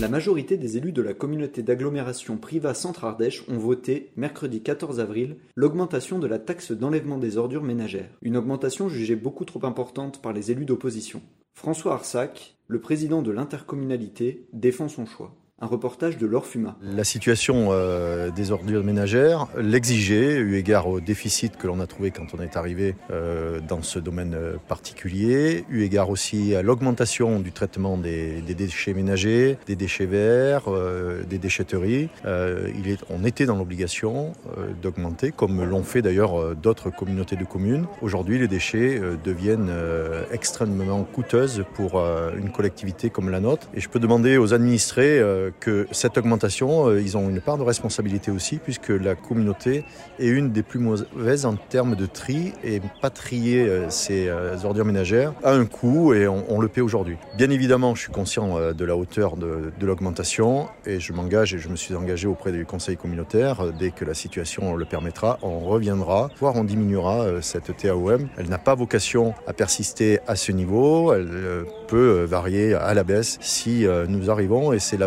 La majorité des élus de la communauté d'agglomération Privas Centre-Ardèche ont voté, mercredi 14 avril, l'augmentation de la taxe d'enlèvement des ordures ménagères. Une augmentation jugée beaucoup trop importante par les élus d'opposition. François Arsac, le président de l'intercommunalité, défend son choix. Un reportage de Laure Fuma. La situation euh, des ordures ménagères l'exigeait, eu égard au déficit que l'on a trouvé quand on est arrivé euh, dans ce domaine euh, particulier, eu égard aussi à l'augmentation du traitement des, déchets ménagers, des déchets verts, des déchetteries. On était dans l'obligation d'augmenter, comme l'ont fait d'ailleurs d'autres communautés de communes. Aujourd'hui, les déchets deviennent extrêmement coûteuses pour une collectivité comme la nôtre. Et je peux demander aux administrés que cette augmentation, euh, ils ont une part de responsabilité aussi, puisque la communauté est une des plus mauvaises en termes de tri et pas trier euh, ces euh, ordures ménagères a un coût et on, le paie aujourd'hui. Bien évidemment, je suis conscient de la hauteur de, de l'augmentation et je m'engage et je me suis engagé auprès du conseil communautaire. Dès que la situation le permettra, on reviendra, voire on diminuera cette TAOM. Elle n'a pas vocation à persister à ce niveau. Elle peut varier à la baisse si nous arrivons et c'est la